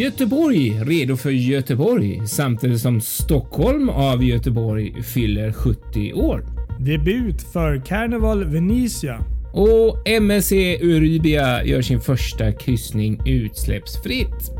Göteborg redo för Göteborg samtidigt som Stockholm av Göteborg fyller 70 år. Debut för Carnival Venezia. Och MSC Eurybia gör sin första kryssning utsläppsfritt.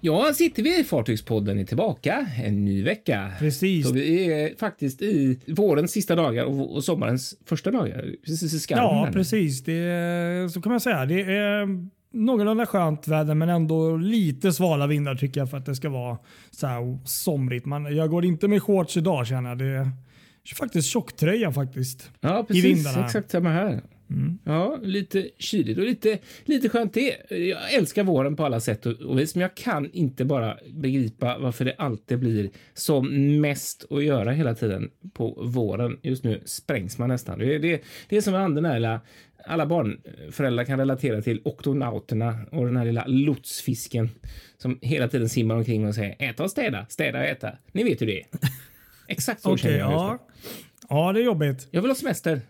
Ja, sitter vi i Fartygspodden är tillbaka en ny vecka. Precis. Så vi är faktiskt i vårens sista dagar och, sommarens första dagar. Precis i skarven. Ja, precis. Det är, så kan man säga. Det är någorlunda skönt väder men ändå lite svala vindar tycker jag för att det ska vara så här somrigt. Man, jag går inte med shorts idag känner jag. Det är faktiskt tjocktröja faktiskt. Ja, i precis. vindarna. Exakt samma här. Ja, lite kyligt och lite, lite skönt det. Jag älskar våren på alla sätt och, vis, men jag kan inte bara begripa varför det alltid blir som mest att göra hela tiden på våren. Just nu sprängs man nästan. Det, är- det, det är som med den lilla, alla barnföräldrar kan relatera till oktonauterna och den här lilla lotsfisken som hela tiden simmar omkring och säger äta och städa, städa och äta. Ni vet hur det är. Exakt så Okej, känner jag ja. ja, det är jobbigt. Jag vill ha semester.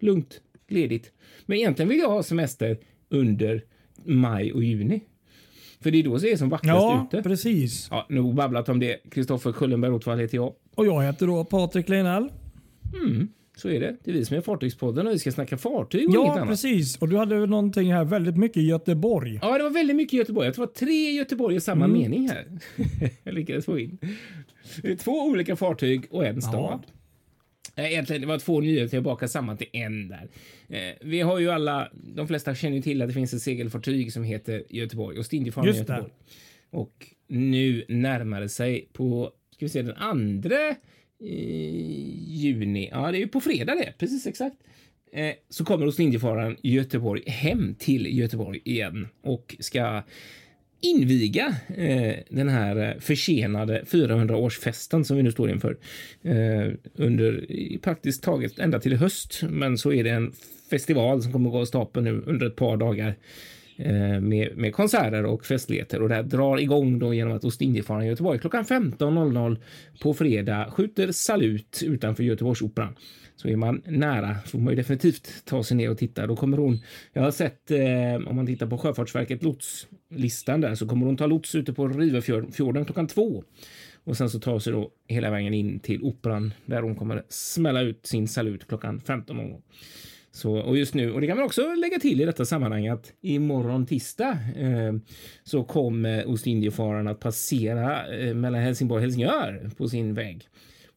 Lugnt, ledigt. Men egentligen vill jag ha semester under maj och juni. För det är då det är som vackrast Ja, ute. precis. Ja, nog babblat om det. Kristoffer Kullenberg Rothvall heter jag. Och jag heter då Patrik Leinell. Så är det. Det är vi som är Fartygspodden och vi ska snacka fartyg och inget Ja, precis. Och du hade någonting här väldigt mycket Göteborg. Ja, det var väldigt mycket Göteborg. Jag tror det var tre Göteborg i samma Mm. mening här. jag lyckades få in. Två olika fartyg och en stad. Nej, Egentligen, det var två nyheter jag bakade samman till en där. Eh, vi har ju alla, de flesta känner ju till att det finns ett segelfartyg som heter Göteborg det. Göteborg. Och nu närmar det sig på, ska vi se, den andra eh, juni. Ja, det är ju på fredag det, precis exakt. Eh, så kommer Ostindiefararen Göteborg hem till Göteborg igen och ska inviga eh, den här eh, försenade 400-årsfesten som vi nu står inför eh, under praktiskt taget ända till i höst. Men så är det en festival som kommer att gå av stapeln nu under ett par dagar eh, med, med konserter och festligheter och det här drar igång då genom att Ostindiefararen Göteborg klockan 15.00 på fredag skjuter salut utanför Göteborgsoperan. Så är man nära får man ju definitivt ta sig ner och titta. Då kommer hon, jag har sett eh, om man tittar på Sjöfartsverket Lots listan där så kommer hon ta lots ute på Rivöfjorden klockan två. Och sen så tar sig då hela vägen in till operan där hon kommer smälla ut sin salut klockan 15.00. Så, och just nu, och det kan man också lägga till i detta sammanhang att imorgon tisdag eh, så kommer Ostindiefararen att passera eh, mellan Helsingborg och Helsingör på sin väg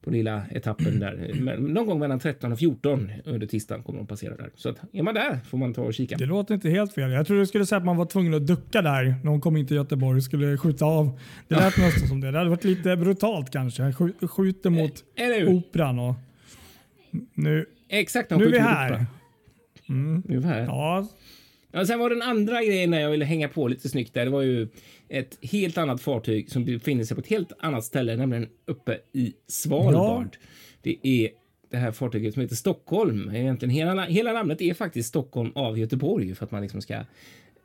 på lilla etappen där. Men Någon gång mellan 13 och 14 under tisdagen kommer de passera där. Så att är man där får man ta och kika. Det låter inte helt fel. Jag trodde du skulle säga att man var tvungen att ducka där när hon kom in till Göteborg och skulle skjuta av. Det lät nästan som det. Det hade varit lite brutalt kanske. Skj- Skjuter mot Eller hur? operan och nu, Exakt, nu är vi mot här. operan. Nu är vi här. Ja, Ja, sen var den andra grejen där jag ville hänga på lite snyggt där. Det var ju ett helt annat fartyg som befinner sig på ett helt annat ställe, nämligen uppe i Svalbard. Det är det här fartyget som heter Stockholm. Egentligen hela, hela namnet är faktiskt Stockholm av Göteborg för att man liksom ska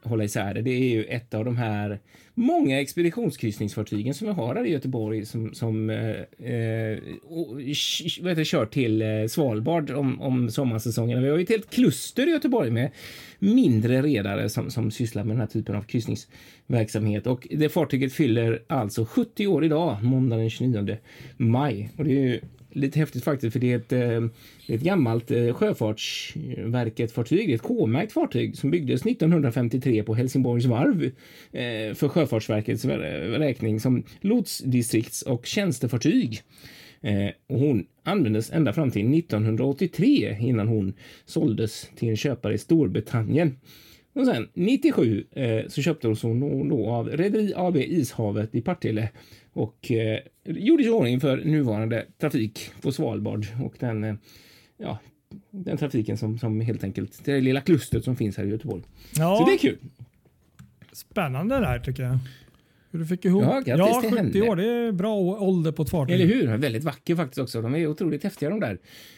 hålla isär det. Det är ju ett av de här många expeditionskryssningsfartygen som vi har här i Göteborg som, som eh, eh och, sh- vad heter, kör till eh, Svalbard om, om sommarsäsongen. Vi har ju ett helt kluster i Göteborg med mindre redare som, som sysslar med den här typen av kryssningsverksamhet. Och det fartyget fyller alltså 70 år idag, måndag den 29 maj. Och det är ju lite häftigt faktiskt, för det är ett, eh, det är ett gammalt eh, Sjöfartsverket-fartyg. Det är ett K-märkt fartyg som byggdes 1953 på Helsingborgs varv eh, för Sjöfartsverkets räkning som lotsdistrikts och tjänstefartyg. Eh, och hon användes ända fram till 1983 innan hon såldes till en köpare i Storbritannien. Och sen 97 eh, så köptes hon då, av Rederi AB Ishavet i Partille och eh, gjordes i ordning för nuvarande trafik på Svalbard och den, eh, ja, den trafiken som, som helt enkelt, det lilla klustret som finns här i Göteborg. Så ja det är kul. spännande där tycker jag. Hur du fick ihop. Ja, grattis ja till 70 henne. år. Det är bra ålder på ett fartyg. Eller hur? Väldigt vacker faktiskt också. De är otroligt häftiga de där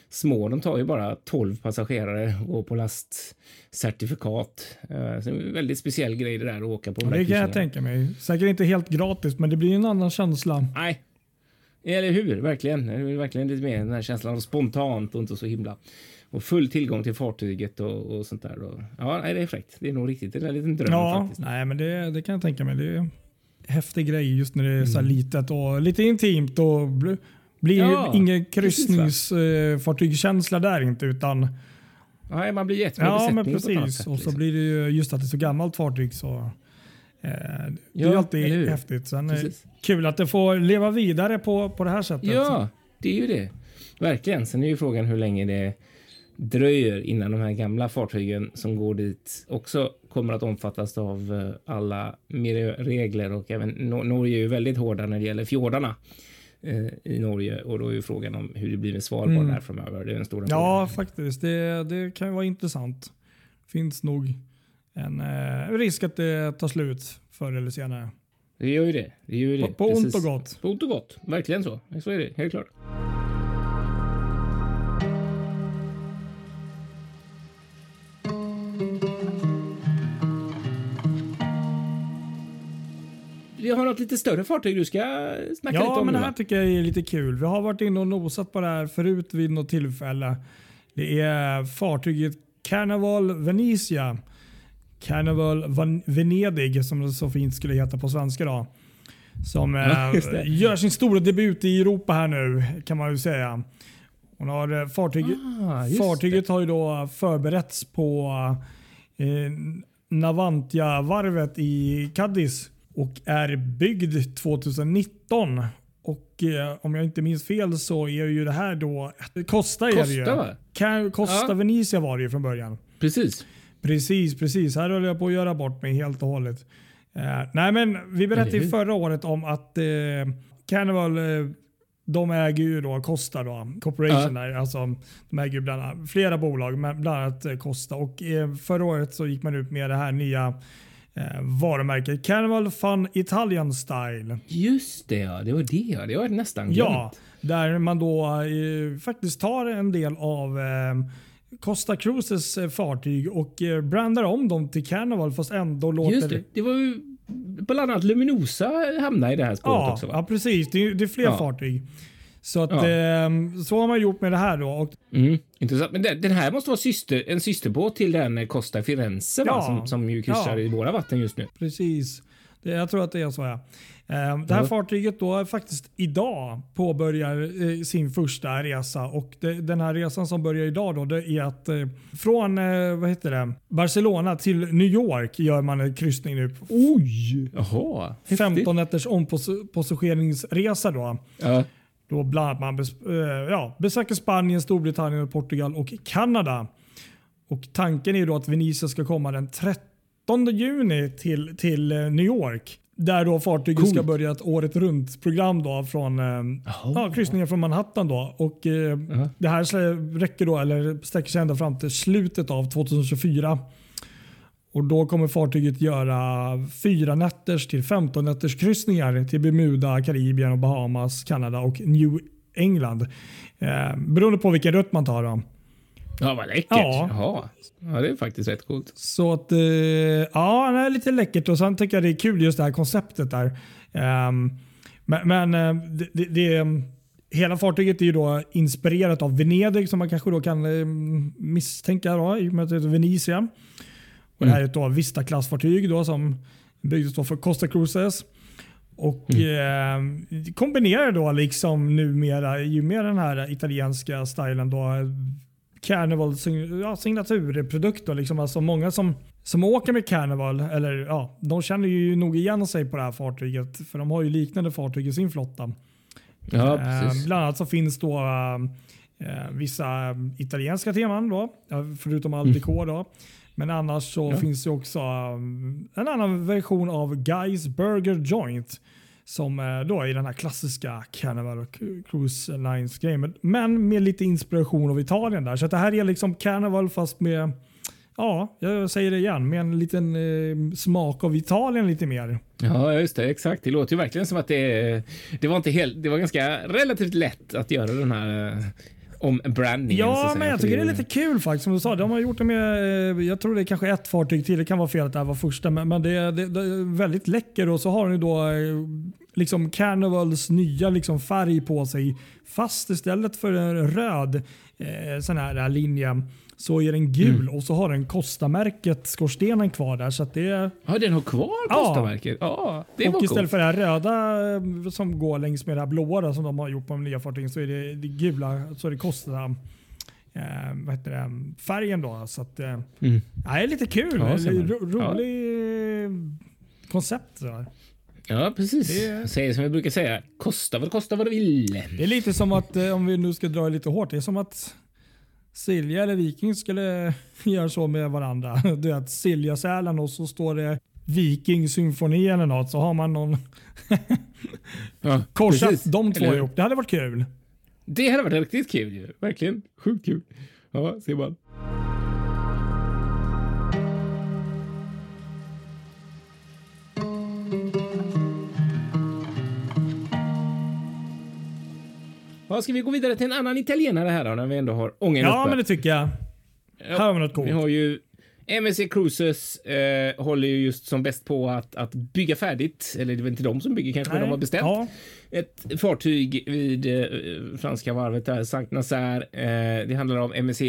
små. De tar ju bara 12 passagerare och på lastcertifikat. Eh, Så det är en väldigt speciell grej det där att åka på de Ja, det kan jag tänka mig. Säkert inte helt gratis, men det blir en annan känsla. Nej, Eller hur? Verkligen. Det är verkligen lite mer den här känslan av spontant och inte så himla och full tillgång till fartyget och, och sånt där. Och, ja, nej, det är fräckt. Det är nog riktigt. Det är en liten dröm Ja, faktiskt. nej, men det, det kan jag tänka mig. Det häftig grej just när det är så här litet och lite intimt och bl- blir Mm. Ja, ingen kryssningsfartygskänsla där inte utan Nej, man blir med Ja, men precis. sätt, och så liksom. blir det ju just att det är så gammalt fartyg så eh, det är ju alltid häftigt. Sen är det Precis. kul att det får leva vidare på, på det här sättet. Ja, det är ju det. Verkligen. Sen är ju frågan hur länge det dröjer innan de här gamla fartygen som går dit också kommer att omfattas av eh, alla miljöregler och även Nor- Norge är ju väldigt hårda när det gäller fjordarna eh, i Norge och då är ju frågan om hur det blir med Svalbard Mm. där framöver. Det är den stora Ja, frågan. faktiskt. Det, det kan vara intressant. Finns nog en eh, risk att det tar slut förr eller senare. Det gör ju det. det, gör ju det. På, på ont och gott. På ont och gott. Verkligen så. Så är det. Helt klart. Vi har något lite större fartyg du ska snacka lite Ja, om men nu, det här va? tycker jag är lite kul. Vi har varit inne och nosat på det här förut vid något tillfälle. Det är fartyget Carnival Venezia. Carnival Van Venedig som det så fint skulle heta på svenska då. Som Ja, eh, det. gör sin stora debut i Europa här nu kan man ju säga. Hon har eh, fartyg, Ah, fartyget har ju då förberetts på eh, Navantia-varvet i Cadiz och är byggd 2019. Och eh, om jag inte minns fel så är ju det här då Costa är det ju. Costa, va? Costa Ja. Venezia var det ju från början. Precis. Precis, precis. Här höll jag på att göra bort mig helt och hållet. Eh, nej, men vi berättade ju förra året om att eh, Carnival eh, de äger ju då Costa då, Corporation. Där, alltså, de äger ju bland annat flera bolag, men bland annat eh, Costa. Och, eh, förra året så gick man ut med det här nya varumärket Carnival Fun Italian Style. Just det, ja. Det var det, ja. Det var nästan glömt. Ja, där man då eh, faktiskt tar en del av eh, Costa Cruises eh, fartyg och eh, brandar om dem till Carnival fast ändå låter Just det. Det var ju bland annat Luminosa hamnade i det här spåret Ja, också, va? ja, precis. Det är, det är fler Ja. fartyg. Så, att, Ja. eh, så har man gjort med det här. Då. Och, Mm, intressant. Men den, den här måste vara syster, en systerbåt till den Costa Firenze va? Ja. Som, som ju kryssar Ja. i våra vatten just nu. precis. Det, jag tror att det är så. Ja. Eh, det här fartyget då faktiskt idag påbörjar eh, sin första resa. Och det, Den här resan som börjar idag då, det är att eh, från eh, vad heter det? Barcelona till New York gör man en kryssning nu. Oj! Jaha, häftigt. 15 nätters ompositioneringsresa då. Ja. Då bland annat man bes, eh, ja, besöker Spanien, Storbritannien, Portugal och Kanada. Och Tanken är då att Venezia ska komma den 13 juni till, till eh, New York. Där då fartyget Coolt. ska börja ett året runt program då från Jaha. ja, kryssningar från Manhattan. Då. Och, eh, Jaha. Det här räcker då, eller sträcker sig ända fram till slutet av 2024. Och Då kommer fartyget göra fyra nätters till 15 nätters kryssningar till Bermuda, Karibien, och Bahamas, Kanada och New England. Eh, beroende på vilken rutt man tar. Då. ja, vad läckert. Ja. Jaha. Ja, det är faktiskt rätt coolt. Så att, eh, ja, det är lite läckert och sen tycker jag det är kul just det här konceptet där. Ehm, men men eh, det, det, det, hela fartyget är ju då inspirerat av Venedig som man kanske då kan eh, misstänka då, i och med att det heter Venezia. Och det här är ett Vista-klassfartyg då som byggdes för Costa Cruises. Och eh, kombinerar då liksom numera ju med den här italienska stilen då Carnival ja, signaturprodukt. Då, liksom. alltså många som, som åker med Carnival, eller, ja, de känner ju nog igen sig på det här fartyget. För de har ju liknande fartyg i sin flotta. Ja, Eh, bland annat så finns då eh, vissa italienska teman, då, förutom Deco. Då. Men annars så. Ja. finns det också eh, en annan version av Guys Burger Joint. Som eh, då är den här klassiska Carnival och Cruise Lines grejen. Men med lite inspiration av Italien där. Så det här är liksom Carnival fast med, ja, jag säger det igen, med en liten eh, smak av Italien lite mer. Ja, just det. Exakt. Det låter ju verkligen som att det, det var inte helt. Det var ganska relativt lätt att göra den här eh, om brandingen. Ja, men jag tycker det är lite kul faktiskt. Som du sa, de har gjort det med, eh, jag tror det är kanske ett fartyg till. Det kan vara fel att det här var första, men, men det, det, det, är väldigt läcker och så har ni då eh, liksom Carnivals nya liksom färg på sig. Fast istället för en röd eh, sån här linje så är den gul mm. och så har den Costa-märket, skorstenen kvar där. Så det, ja, den har kvar Costa-märket? Ja. det och istället för det här röda eh, som går längs med det här blåa som de har gjort på de nya fartygen så är det, det gula, så är det Costa eh, vad heter det, färgen. Då, så att, eh, mm. ja, det är lite kul. Ja, ro, rolig ja. koncept. Så. Ja, precis. Det... Säger som vi brukar säga, kosta vad det kostar vad det vill. Det är lite som att, eh, om vi nu ska dra lite hårt, det är som att Silja eller Viking skulle göra så med varandra. Du vet, Siljasälen och så står det Viking symfoni eller något så har man någon ja, korsat precis. de två ihop. Det hade varit kul. Det hade varit riktigt kul ju. Verkligen. Sjukt kul. Ja, ser man. Ja, ska vi gå vidare till en annan italienare här då, när vi ändå har ången Ja, uppe? men det tycker jag. Ja, här har vi något coolt. Vi har ju MSC Cruises eh, håller ju just som bäst på att, att bygga färdigt, eller det är väl inte de som bygger kanske, men de har beställt ja. ett fartyg vid eh, franska varvet där, Sankt Nazaire. Eh, det handlar om MSC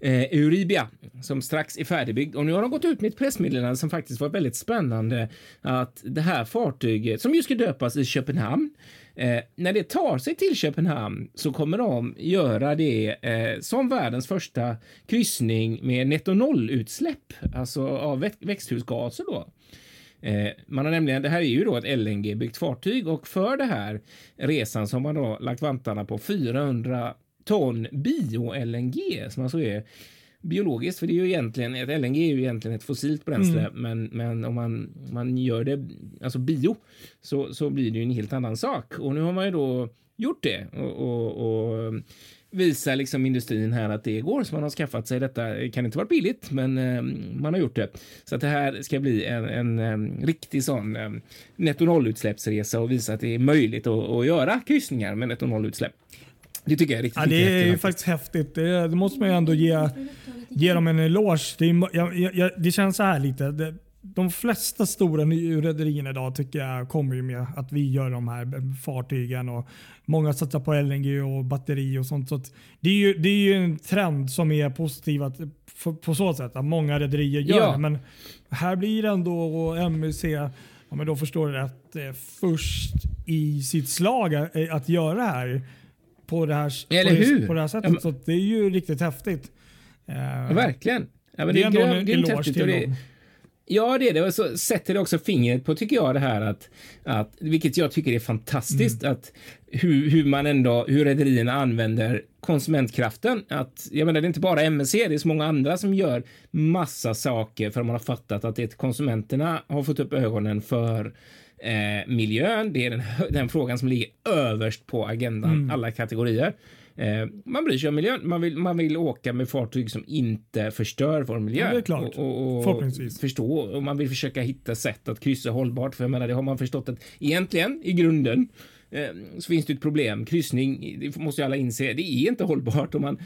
eh, Euribia som strax är färdigbyggd och nu har de gått ut med ett pressmeddelande som faktiskt var väldigt spännande att det här fartyget som ju ska döpas i Köpenhamn Eh, när det tar sig till Köpenhamn så kommer de göra det eh, som världens första kryssning med netto noll-utsläpp, alltså av vä växthusgaser då. Eh, man har nämligen, det här är ju då ett LNG-byggt fartyg och för det här resan så har man då lagt vantarna på 400 ton bio-LNG som alltså är biologiskt, för det är ju egentligen ett LNG är ju egentligen ett fossilt bränsle, mm. men, men om man, man gör det alltså bio så, så blir det ju en helt annan sak. Och nu har man ju då gjort det och, och, och visa liksom industrin här att det går, så man har skaffat sig detta. Det kan inte vara billigt, men eh, man har gjort det. Så att det här ska bli en, en, en riktig sån eh, netto nollutsläppsresa och visa att det är möjligt att, att göra kryssningar med netto nollutsläpp. Det tycker jag är riktigt ja, Det är ju faktiskt häftigt. Det, det, måste man ju ändå ge, ge dem en eloge. Det, är, jag, jag, det känns så här lite. Det, de flesta stora rederierna idag tycker jag kommer ju med att vi gör de här fartygen och många satsar på LNG och batteri och sånt. Så det, är ju, det är ju en trend som är positiv att, på så sätt att många rederier gör ja. det. Men här blir det ändå MUC, ja, men då förstår du rätt, eh, först i sitt slag att göra det här på det här, Eller på, hur? på det här sättet. Ja, så det är ju riktigt häftigt. Ja, verkligen. Ja, men det, det är ändå en eloge till dem. Ja, det är det. Och så sätter det också fingret på, tycker jag, det här att, att vilket jag tycker är fantastiskt, mm. att hur, hur man ändå, hur rederierna använder konsumentkraften. Att, jag menar, det är inte bara MSC, det är så många andra som gör massa saker för att man har fattat att det konsumenterna har fått upp ögonen för eh, miljön. Det är den, den, frågan som ligger överst på agendan, mm. alla kategorier. Eh, man bryr sig om miljön. Man vill, man vill åka med fartyg som inte förstör vår miljö. Ja, det är. Och, och, och förstå och man vill försöka hitta sätt att kryssa hållbart. För jag menar, det har man förstått att egentligen i grunden så finns det ett problem. Kryssning, det måste ju alla inse, det är inte hållbart. Och man,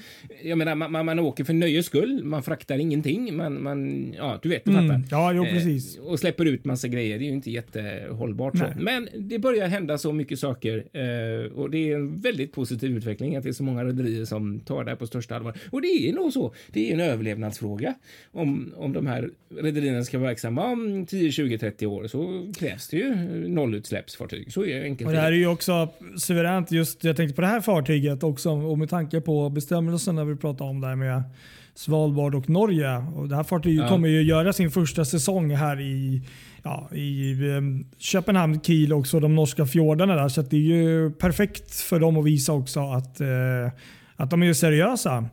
jag menar, man, man, man åker för nöjes skull, man fraktar ingenting, man, man ja, du vet, du mm. fattar. Ja, jo, precis. Eh, och släpper ut massa grejer, det är ju inte jättehållbart. Så. Men det börjar hända så mycket saker eh, och det är en väldigt positiv utveckling att det är så många rederier som tar det här på största allvar. Och det är nog så, det är en överlevnadsfråga. Om, om de här rederierna ska vara verksamma om 10, 20, 30 år så krävs det ju nollutsläppsfartyg. Så är det enkelt. Och det här är ju också suveränt just, jag tänkte på det här fartyget också och med tanke på bestämmelserna vi pratade om där med Svalbard och Norge. Och det här fartyget ja. kommer ju göra sin första säsong här i, ja, i um, Köpenhamn, Kiel och de norska fjordarna där. Så det är ju perfekt för dem att visa också att, uh, att de är seriösa.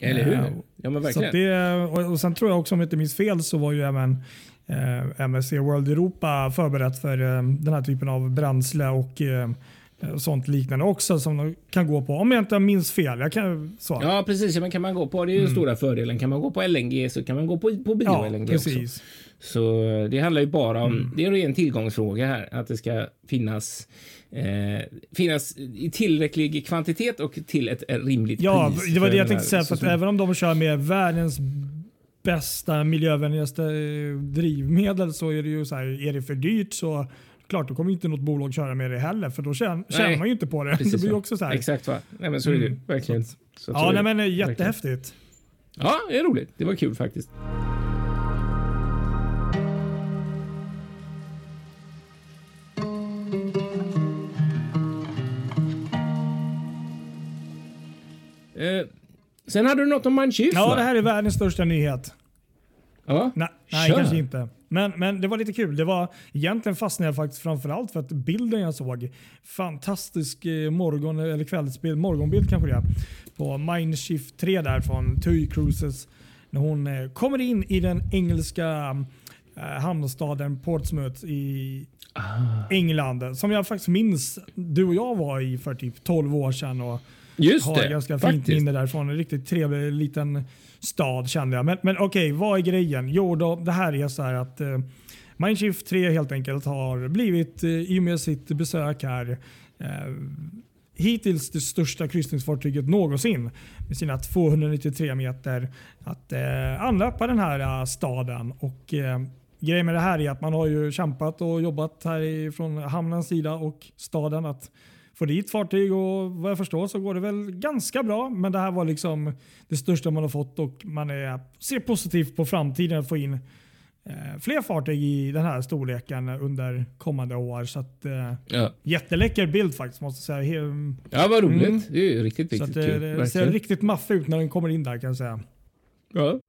Eller hur? Uh, ja men verkligen. Det, och, och sen tror jag också om jag inte minns fel så var ju även eh, MSC World Europa förberett för eh, den här typen av bränsle och eh, sånt liknande också som de kan gå på. Om jag inte minns fel. Jag kan, så. Ja, precis. Men kan man gå på, det är ju mm. stora fördelen. Kan man gå på LNG så kan man gå på, på bio-LNG ja, precis. också. Så det handlar ju bara om, mm. det är en tillgångsfråga här, att det ska finnas eh, finnas i tillräcklig kvantitet och till ett rimligt ja, pris. Ja, det var det jag tänkte säga. För att även om de kör med världens bästa miljövänligaste eh, drivmedel så är det ju så här, är det för dyrt så klart, då kommer inte något bolag köra med det heller för då tjänar, tjänar man ju inte på det. Precis det blir också så här. Exakt va. Nej, men så är det mm. verkligen. Så, så ja, nej, men jättehäftigt. Ja, det är roligt. Det var kul faktiskt. Sen hade du något om Mindshift Ja, det här är världens största nyhet. Ja, nej, nej kanske inte. Men, men det var lite kul. Det var, egentligen fastnade jag faktiskt framförallt för att bilden jag såg, fantastisk eh, morgon eller kvällsbild, morgonbild kanske det är, på Mindshift 3 där från TUI Cruises. När hon eh, kommer in i den engelska eh, hamnstaden Portsmouth i ah. England. Som jag faktiskt minns du och jag var i för typ 12 år sedan. Och Just har det, ganska faktiskt. fint minne därifrån. En riktigt trevlig liten stad kände jag. Men, men okej, okay, vad är grejen? Jo, då, det här är så här att eh, Mindshift 3 helt enkelt har blivit, eh, i och med sitt besök här, eh, hittills det största kryssningsfartyget någonsin med sina 293 meter att eh, anlöpa den här uh, staden. Och eh, Grejen med det här är att man har ju kämpat och jobbat här från hamnens sida och staden att få dit fartyg och vad jag förstår så går det väl ganska bra. Men det här var liksom det största man har fått och man är, ser positivt på framtiden att få in eh, fler fartyg i den här storleken under kommande år. Så att, eh, ja. Jätteläcker bild faktiskt måste jag säga. Ja vad roligt. Mm. Det är riktigt, riktigt så att, kul. Det ser riktigt maffig ut när den kommer in där kan jag säga. Ja.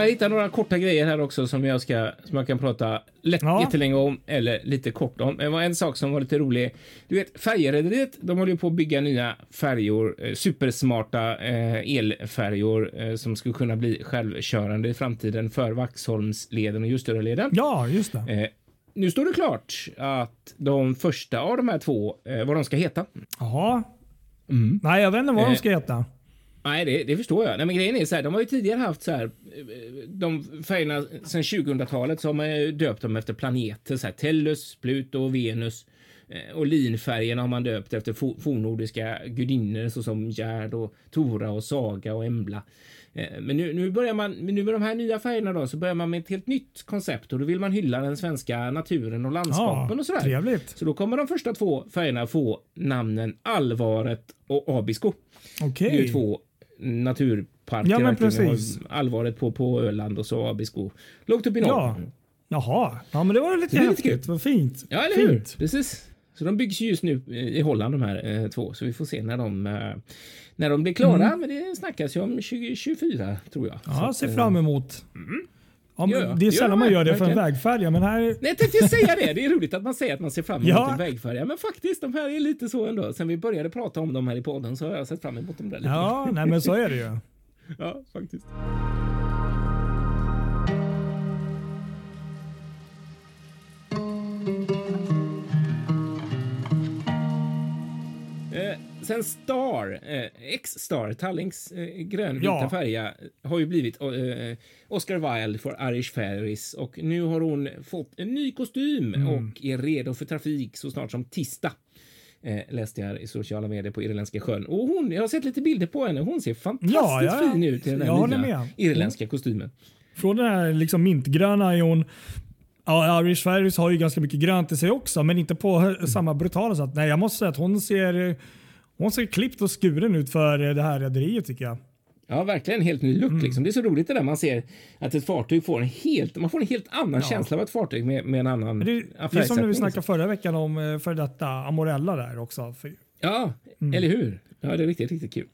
Jag hittade några korta grejer här också som jag, ska, som jag kan prata lätt, ja. jättelänge om eller lite kort om. Det var en sak som var lite rolig. Du vet, färjerederiet, de håller ju på att bygga nya färjor, eh, supersmarta eh, elfärjor eh, som skulle kunna bli självkörande i framtiden för Vaxholmsleden och Ljusteröleden. Ja, just det. Eh, nu står det klart att de första av de här två, eh, vad de ska heta. Jaha. Mm. Nej, jag vet inte vad de eh, ska heta. Nej, det, det, förstår jag. Nej, men grejen är så här, de har ju tidigare haft så här, de färgerna sedan 2000-talet så har man ju döpt dem efter planeter, så här, Tellus, Pluto, Venus. Eh, och linfärgerna har man döpt efter fornnordiska gudinnor såsom Gerd och Tora och Saga och Embla. Eh, men nu, nu börjar man, nu med de här nya färgerna då, så börjar man med ett helt nytt koncept och då vill man hylla den svenska naturen och landskapen ja, och sådär. Trevligt. Så då kommer de första två färgerna få namnen Allvaret och Abisko. Okej. Okay. Det är två naturparker. Ja, men precis. Allvaret på, på Öland och så Abisko lågt upp i norr. Ja. Jaha, ja, men det var lite det häftigt. Vad fint. Ja, eller hur? Precis. Så de byggs just nu i Holland de här eh, två, så vi får se när de, eh, när de blir klara. Mm. Men det snackas ju om 2024 tror jag. Ja, ser fram emot. Mm. Ja, det är sällan man gör det för en vägfärja. Men här... Nej, jag tänkte säga det. Det är roligt att man säger att man ser fram emot ja. en vägfärja. Men faktiskt, de här är lite så ändå. Sen vi började prata om dem här i podden så har jag sett fram emot dem där lite. Ja, nej, men så är det ju. ja, faktiskt. Sen Star, eh, X-Star, Tallings eh, grönvita ja. färja, har ju blivit eh, Oscar Wilde för Irish Ferries och nu har hon fått en ny kostym mm. och är redo för trafik så snart som tisdag. Eh, läste jag i sociala medier på Irländska sjön. Och hon, jag har sett lite bilder på henne. Hon ser fantastiskt ja, ja, fin ut i den här nya irländska kostymen. Från den här liksom mintgröna är hon Ja, Irish Ferries har ju ganska mycket grönt i sig också, men inte på mm. samma brutala sätt. Nej, jag måste säga att hon ser hon ser klippt och skuren ut för det här rederiet tycker jag. Ja, verkligen helt ny look. Mm. Liksom. Det är så roligt det där man ser att ett fartyg får en helt, man får en helt annan ja. känsla av ett fartyg med, med en annan Det, det är som när vi snackade förra veckan om eh, för detta Amorella där också. Ja, mm. eller hur? Ja, det är riktigt, riktigt kul.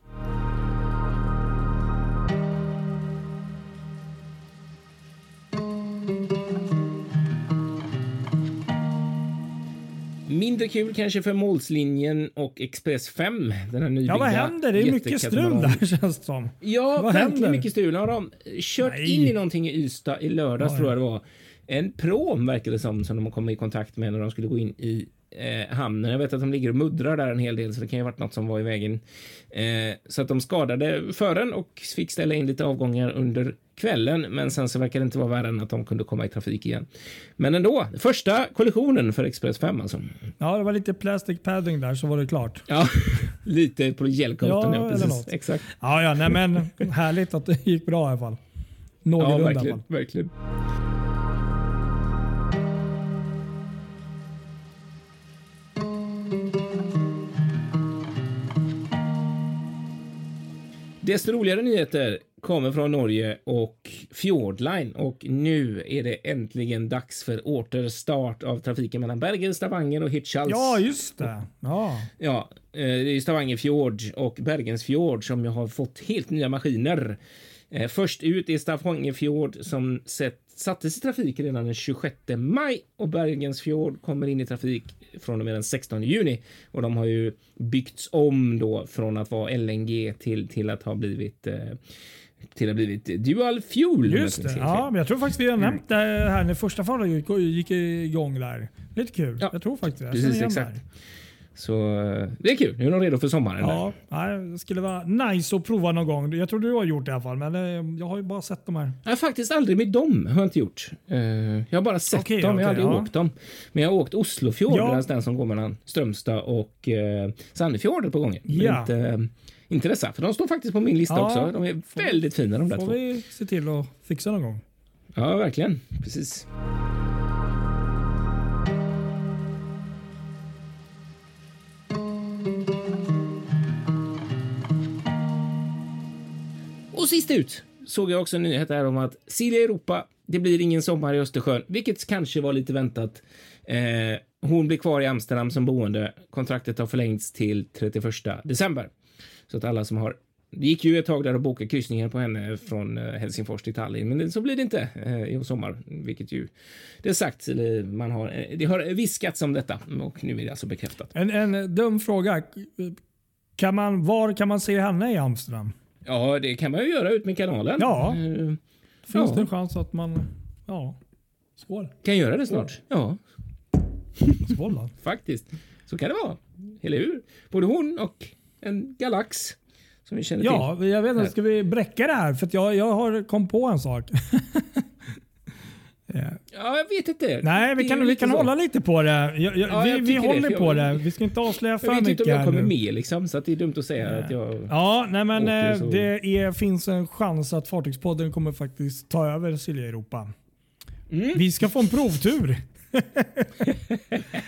Mindre kul kanske för Målslinjen och Express 5. Den här nybyggda Ja, vad händer? Det är mycket strul där känns det som. Ja, Vad händer? mycket strul. Har de kört Nej. in i någonting i Ystad i lördags Ja, tror ja. jag det var. En prom verkar det som, som de kom i kontakt med när de skulle gå in i eh, hamnen. Jag vet att de ligger och muddrar där en hel del så det kan ju varit något som var i vägen. Eh, så att de skadade fören och fick ställa in lite avgångar under kvällen. Men sen så verkar det inte vara värre än att de kunde komma i trafik igen. Men ändå, första kollisionen för Express 5 alltså. Ja, det var lite plastic padding där så var det klart. Ja, lite på gelcoaten. Ja, Ja, eller precis. något. Exakt. Ja, ja, nej men härligt att det gick bra i alla fall. Ja, Någorlunda i alla fall. verkligen. Desto roligare nyheter kommer från Norge och Fjordline och nu är det äntligen dags för återstart av trafiken mellan Bergen, Stavanger och Hirtshals. Ja, just det. Ja. Ja, eh, det är Stavanger Fjord och Bergens Fjord som jag har fått helt nya maskiner. Eh, Först ut är Stavanger Fjord som sett, sattes i trafik redan den 26 maj och Bergens Fjord kommer in i trafik från och med den 16 juni. Och de har ju byggts om då från att vara LNG till, till att ha blivit eh, till att ha blivit dual fuel. Just det. Ja, men jag tror faktiskt vi har nämnt det här när första fartyget gick igång där. Lite kul. Ja, Jag tror faktiskt det. Jag precis, exakt. det här. Så det är kul. Nu är de redo för sommaren. Ja, nej, det skulle vara nice att prova någon gång. Jag tror du har gjort det i alla fall, men eh, jag har ju bara sett de här. Jag har faktiskt aldrig med dem. Har jag inte gjort. Eh, jag har bara sett Okej, dem. jag har aldrig ja. åkt dem. Men jag har åkt Oslofjord, Ja. alltså den som går mellan Strömstad och eh, Sandefjord par gånger. Ja. inte, inte dessa, för de står faktiskt på min lista Ja, också. De är väldigt fina de där får två. vi se till att fixa någon gång. Ja, verkligen. Precis. Och sist ut såg jag också en nyhet här om att Silja Europa, det blir ingen sommar i Östersjön, vilket kanske var lite väntat. Eh, hon blir kvar i Amsterdam som boende. Kontraktet har förlängts till 31 december. Så att alla som har det gick ju ett tag där att boka kryssningar på henne från eh, Helsingfors till Tallinn, men så blir det inte eh, i sommar, vilket ju det är sagt. Eller man har, eh, det har viskats om detta och nu är det alltså bekräftat. En, en dum fråga. Kan man, var kan man se henne i Amsterdam? Ja, det kan man ju göra ut med kanalen. Ja. Eh, Finns Ja. det en chans att man... Ja. Skål. kan göra det snart. Ja, Skål då. faktiskt. Så kan det vara. Eller hur? Både hon och en galax som vi känner till. Ja, jag vet inte. Ska vi bräcka det här? För jag, jag har kom på en sak. Ja. Ja, jag vet inte. Nej, vi Det kan, vi kan så. hålla lite på det. Jag, jag, Ja, vi vi det, håller jag- på det. Vi ska inte avslöja för Jag vet inte mycket. om jag kommer med liksom, så att det är dumt att säga att jag... Ja, nej men åker eh, det är, finns en chans att Fartygspodden kommer faktiskt ta över Silja Europa. Mm. Vi ska få en provtur.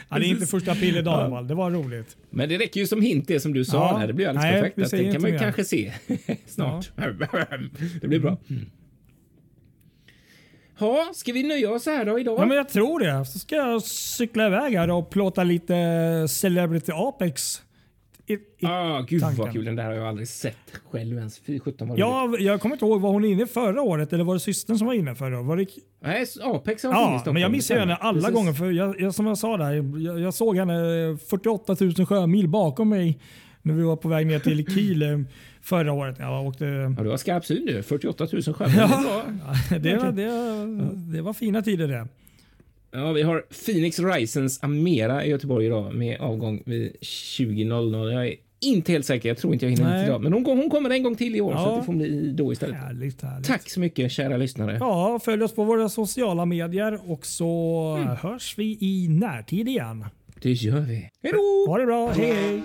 ja, det är inte första april idag fall. Det var roligt. Men det räcker ju som hint det som du sa Ja, här. Det blir alldeles nej, perfekt. Det kan man ju kanske se snart. det blir bra. Ja, ska vi nöja oss här då idag? Ja, men jag tror det. Så ska jag cykla iväg här och plåta lite Celebrity Apex. I, i, Ah, gud tanken. vad kul. Den där har jag aldrig sett själv ens. Fy sjutton vad. Ja, jag kommer inte ihåg, var hon inne förra året eller var det systern som var inne förra året? Var det, Nej, Apex har varit inne i ja, Stockholm. men jag stämmer. henne alla Precis. gånger. För jag, jag, som jag sa där, jag, jag såg henne 48 000 sjömil bakom mig när vi var på väg ner till Kiel förra året. Jag åkte, Ja, du har skarp syn nu. 48 000 sjömil. Ja. Ja. det, var, det, det var fina tider det. ja, vi har Phoenix Risens Amera i Göteborg idag med avgång vid 20.00. Jag är inte helt säker. Jag tror inte jag hinner Nej. hit idag. Men hon, hon kommer en gång till i år, så Ja. att det får bli då istället. Härligt, härligt. Tack så mycket, kära lyssnare. Ja, följ oss på våra sociala medier och så hörs vi i närtid igen. Det gör vi. Hej då! Ha det bra. Hej, hej.